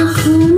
嗯